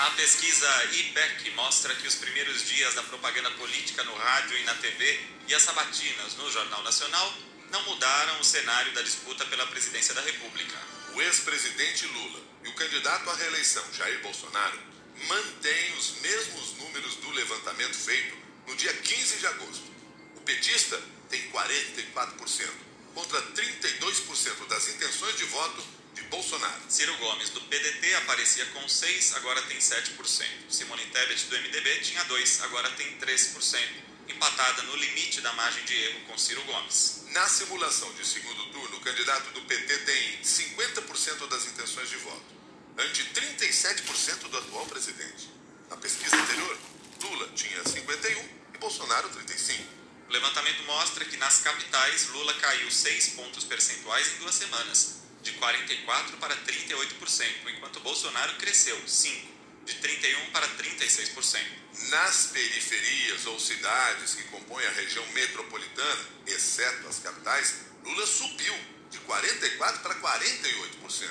A pesquisa IPEC mostra que os primeiros dias da propaganda política no rádio e na TV e as sabatinas no Jornal Nacional não mudaram o cenário da disputa pela presidência da República. O ex-presidente Lula e o candidato à reeleição Jair Bolsonaro mantêm os mesmos números do levantamento feito no dia 15 de agosto. O petista tem 44%, contra 32% das intenções de voto Bolsonaro. Ciro Gomes, do PDT, aparecia com 6%, agora tem 7%. Simone Tebet, do MDB, tinha 2%, agora tem 3%, empatada no limite da margem de erro com Ciro Gomes. Na simulação de segundo turno, o candidato do PT tem 50% das intenções de voto, ante 37% do atual presidente. Na pesquisa anterior, Lula tinha 51% e Bolsonaro 35%. O levantamento mostra que nas capitais Lula caiu 6 pontos percentuais em duas semanas, de 44% para 38%, enquanto Bolsonaro cresceu 5%, de 31% para 36%. Nas periferias ou cidades que compõem a região metropolitana, exceto as capitais, Lula subiu de 44% para 48%.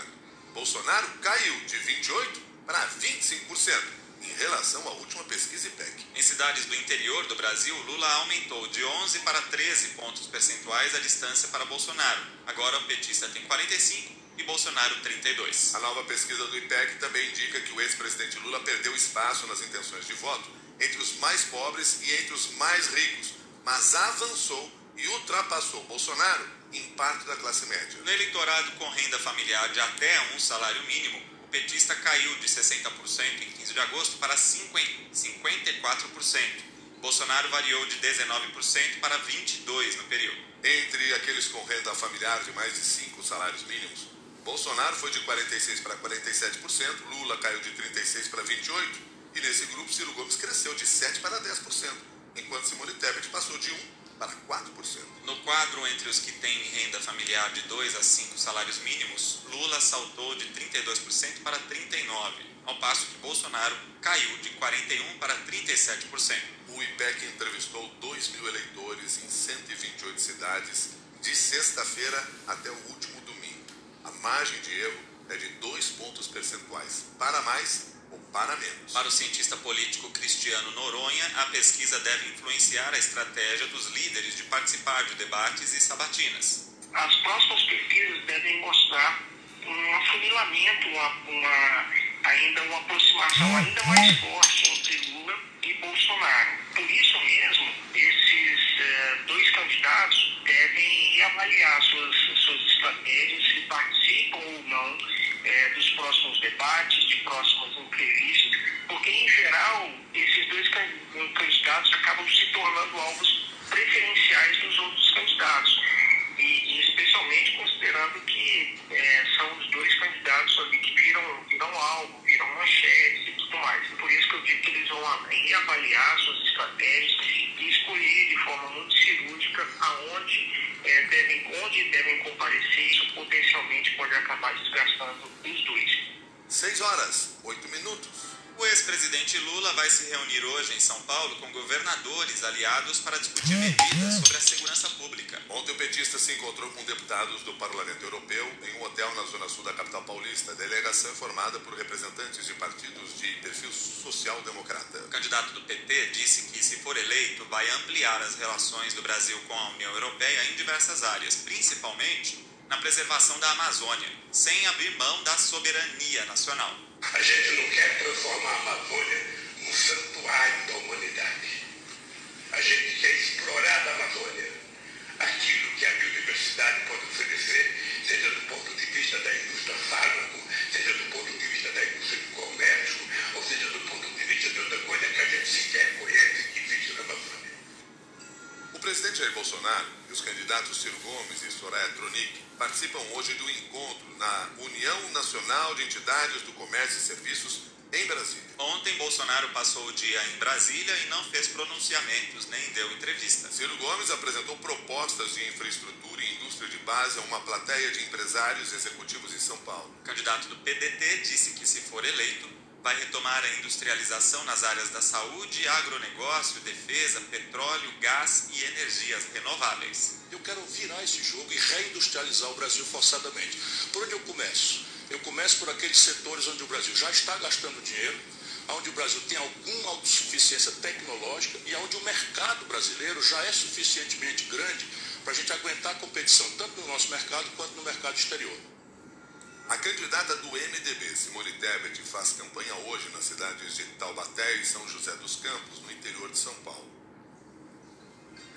Bolsonaro caiu de 28% para 25% em relação à última pesquisa IPEC. Em cidades do interior do Brasil, Lula aumentou de 11 para 13 pontos percentuais a distância para Bolsonaro. Agora o petista tem 45 e Bolsonaro 32. A nova pesquisa do IPEC também indica que o ex-presidente Lula perdeu espaço nas intenções de voto entre os mais pobres e entre os mais ricos, mas avançou e ultrapassou Bolsonaro em parte da classe média. No eleitorado com renda familiar de até um salário mínimo, petista caiu de 60% em 15 de agosto para 54%. Bolsonaro variou de 19% para 22% no período. Entre aqueles com renda familiar de mais de 5 salários mínimos, Bolsonaro foi de 46% para 47%, Lula caiu de 36% para 28%, e nesse grupo Ciro Gomes cresceu de 7% para 10%, enquanto Simone Tebet passou de 1% para 4%. No quadro entre os que têm renda familiar de 2 a 5 salários mínimos, Lula saltou de 32% para 39%, ao passo que Bolsonaro caiu de 41% para 37%. O IPEC entrevistou 2 mil eleitores em 128 cidades de sexta-feira até o último domingo. A margem de erro é de 2 pontos percentuais, para mais ou para menos. Para o cientista político Cristiano Noronha, a pesquisa deve influenciar a estratégia dos líderes de participar de debates e sabatinas. As próximas pesquisas devem mostrar um afunilamento, uma, uma, ainda uma aproximação ainda mais forte entre Lula e Bolsonaro. Por isso mesmo, esses eh, dois candidatos devem reavaliar suas, suas estratégias, se participam ou não eh, dos próximos debates, de próximas entrevistas, porque, em geral, esses dois can- candidatos acabam se tornando alvos preferenciais dos outros candidatos. E, e especialmente considerando que eh, são os dois candidatos ali que viram, viram algo, viram manchetes e tudo mais. Por isso que eu digo que eles vão a- reavaliar suas estratégias e escolher de forma muito cirúrgica aonde eh, devem, onde devem comparecer. Isso potencialmente pode acabar desgastando os dois. 6 horas, 8 minutos. O ex-presidente Lula vai se reunir hoje em São Paulo com governadores aliados para discutir medidas sobre a segurança pública. Ontem o petista se encontrou com deputados do Parlamento Europeu em um hotel na zona sul da capital paulista. A delegação é formada por representantes de partidos de perfil social-democrata. O candidato do PT disse que, se for eleito, vai ampliar as relações do Brasil com a União Europeia em diversas áreas, principalmente na preservação da Amazônia, sem abrir mão da soberania nacional. A gente não quer transformar a Amazônia num santuário da humanidade. A gente quer explorar da Amazônia aquilo que a biodiversidade pode oferecer, seja do ponto de vista da indústria fármaco, seja do ponto de vista da indústria do comércio, ou seja do ponto de vista de outra coisa que a gente sequer conhece que existe na Amazônia. O presidente Jair Bolsonaro e os candidatos Ciro Gomes e Soraya Tronic participam hoje do encontro na União Nacional de Entidades do Comércio e Serviços em Brasília. Ontem, Bolsonaro passou o dia em Brasília e não fez pronunciamentos nem deu entrevista. Ciro Gomes apresentou propostas de infraestrutura e indústria de base a uma plateia de empresários executivos em São Paulo. O candidato do PDT disse que, se for eleito, vai retomar a industrialização nas áreas da saúde, agronegócio, defesa, petróleo, gás e energias renováveis. Eu quero virar esse jogo e reindustrializar o Brasil forçadamente. Por onde eu começo? Eu começo por aqueles setores onde o Brasil já está gastando dinheiro, onde o Brasil tem alguma autossuficiência tecnológica e onde o mercado brasileiro já é suficientemente grande para a gente aguentar a competição tanto no nosso mercado quanto no mercado exterior. A candidata do MDB, Simone Tebet, faz campanha hoje nas cidades de Taubaté e São José dos Campos, no interior de São Paulo.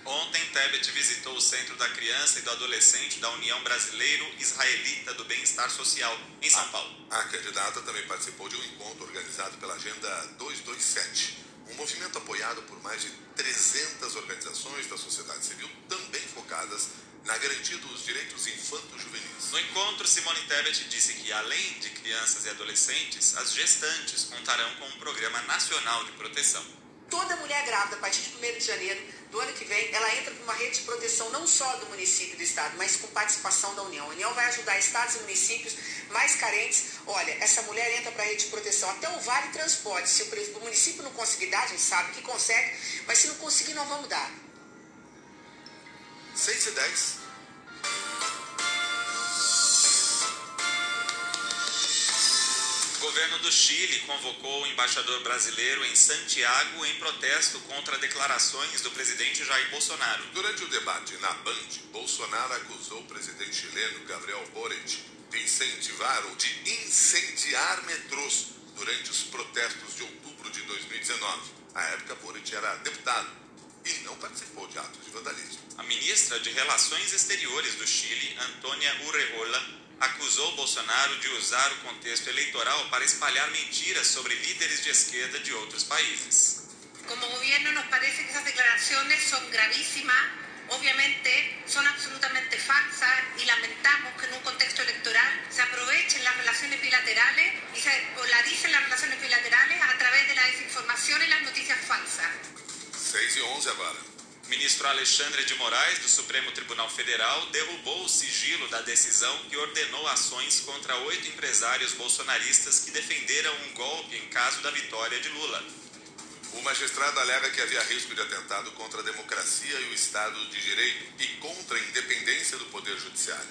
Ontem, Tebet visitou o Centro da Criança e do Adolescente da União Brasileiro-Israelita do Bem-Estar Social, em São Paulo. A candidata também participou de um encontro organizado pela Agenda 227, um movimento apoiado por mais de 300 organizações da sociedade civil, também focadas na garantia dos direitos infanto-juvenis. No encontro, Simone Tebet disse que, além de crianças e adolescentes, as gestantes contarão com um programa nacional de proteção. Toda mulher grávida, a partir de 1 de janeiro do ano que vem, ela entra para uma rede de proteção não só do município e do estado, mas com participação da União. A União vai ajudar estados e municípios mais carentes. Olha, essa mulher entra para a rede de proteção, até o Vale Transporte. Se o município não conseguir dar, a gente sabe que consegue, mas se não conseguir, nós vamos dar. 6 e 10. O governo do Chile convocou o embaixador brasileiro em Santiago em protesto contra declarações do presidente Jair Bolsonaro. Durante o debate na Band, Bolsonaro acusou o presidente chileno Gabriel Boric de incentivar ou de incendiar metrôs durante os protestos de outubro de 2019. À época, Boric era deputado e não participou de atos de vandalismo. A ministra de Relações Exteriores do Chile, Antônia Urrejola, acusou Bolsonaro de usar o contexto eleitoral para espalhar mentiras sobre líderes de esquerda de outros países. Como gobierno nos parece que esas declaraciones son gravísimas, obviamente son absolutamente falsas y lamentamos que en un contexto electoral se aprovechen las relaciones bilaterales y se polaricen las relaciones bilaterales a través de la desinformación y las noticias falsas. 6 e 11 agora. Ministro Alexandre de Moraes, do Supremo Tribunal Federal, derrubou o sigilo da decisão que ordenou ações contra oito empresários bolsonaristas que defenderam um golpe em caso da vitória de Lula. O magistrado alega que havia risco de atentado contra a democracia e o Estado de Direito e contra a independência do Poder Judiciário.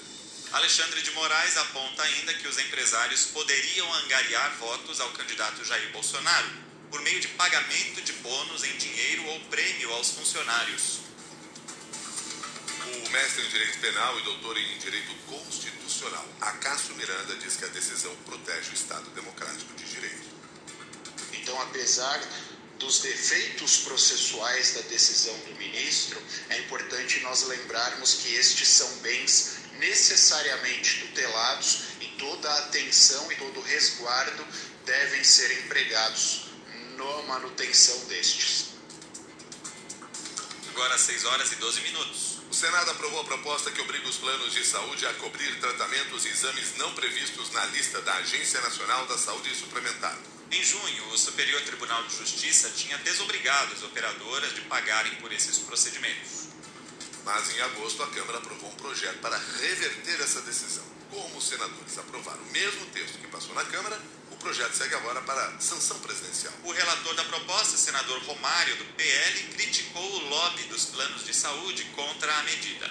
Alexandre de Moraes aponta ainda que os empresários poderiam angariar votos ao candidato Jair Bolsonaro por meio de pagamento de bônus em dinheiro ou prêmio aos funcionários. O mestre em Direito Penal e doutor em Direito Constitucional, Acácio Miranda, diz que a decisão protege o Estado Democrático de Direito. Então, apesar dos defeitos processuais da decisão do ministro, é importante nós lembrarmos que estes são bens necessariamente tutelados e toda a atenção e todo o resguardo devem ser empregados na manutenção destes. Agora 6 horas e 12 minutos. O Senado aprovou a proposta que obriga os planos de saúde a cobrir tratamentos e exames não previstos na lista da Agência Nacional da Saúde Suplementar. Em junho, o Superior Tribunal de Justiça tinha desobrigado as operadoras de pagarem por esses procedimentos. Mas em agosto a Câmara aprovou um projeto para reverter essa decisão. Como os senadores aprovaram o mesmo texto que passou na Câmara, projeto segue agora para sanção presidencial. O relator da proposta, senador Romário, do PL, criticou o lobby dos planos de saúde contra a medida.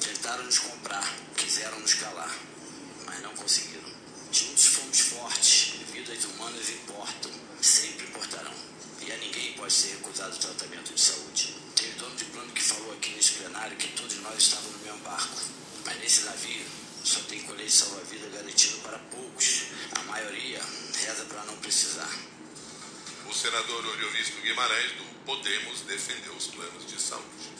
Tentaram nos comprar, quiseram nos calar, mas não conseguiram. Juntos fomos fortes, vidas humanas importam, sempre importarão. E a ninguém pode ser recusado o tratamento de saúde. Teve dono de plano que falou aqui nesse plenário que todos nós estávamos no mesmo barco. Mas nesse navio só tem colete salva-vida garantido para poucos. A maioria reza para não precisar. O senador Oriovisto Guimarães, do Podemos, defendeu os planos de saúde.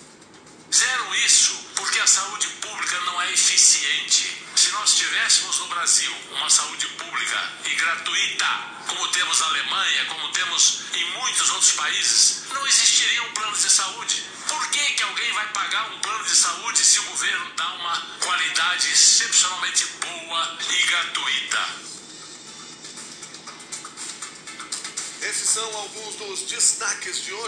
Fizeram isso porque a saúde pública não é eficiente. Se nós tivéssemos no Brasil uma saúde pública e gratuita, como temos na Alemanha, como temos em muitos outros países, não existiriam planos de saúde. Por que, que alguém vai pagar um plano de saúde se o governo dá uma qualidade excepcionalmente boa e gratuita? Esses são alguns dos destaques de hoje.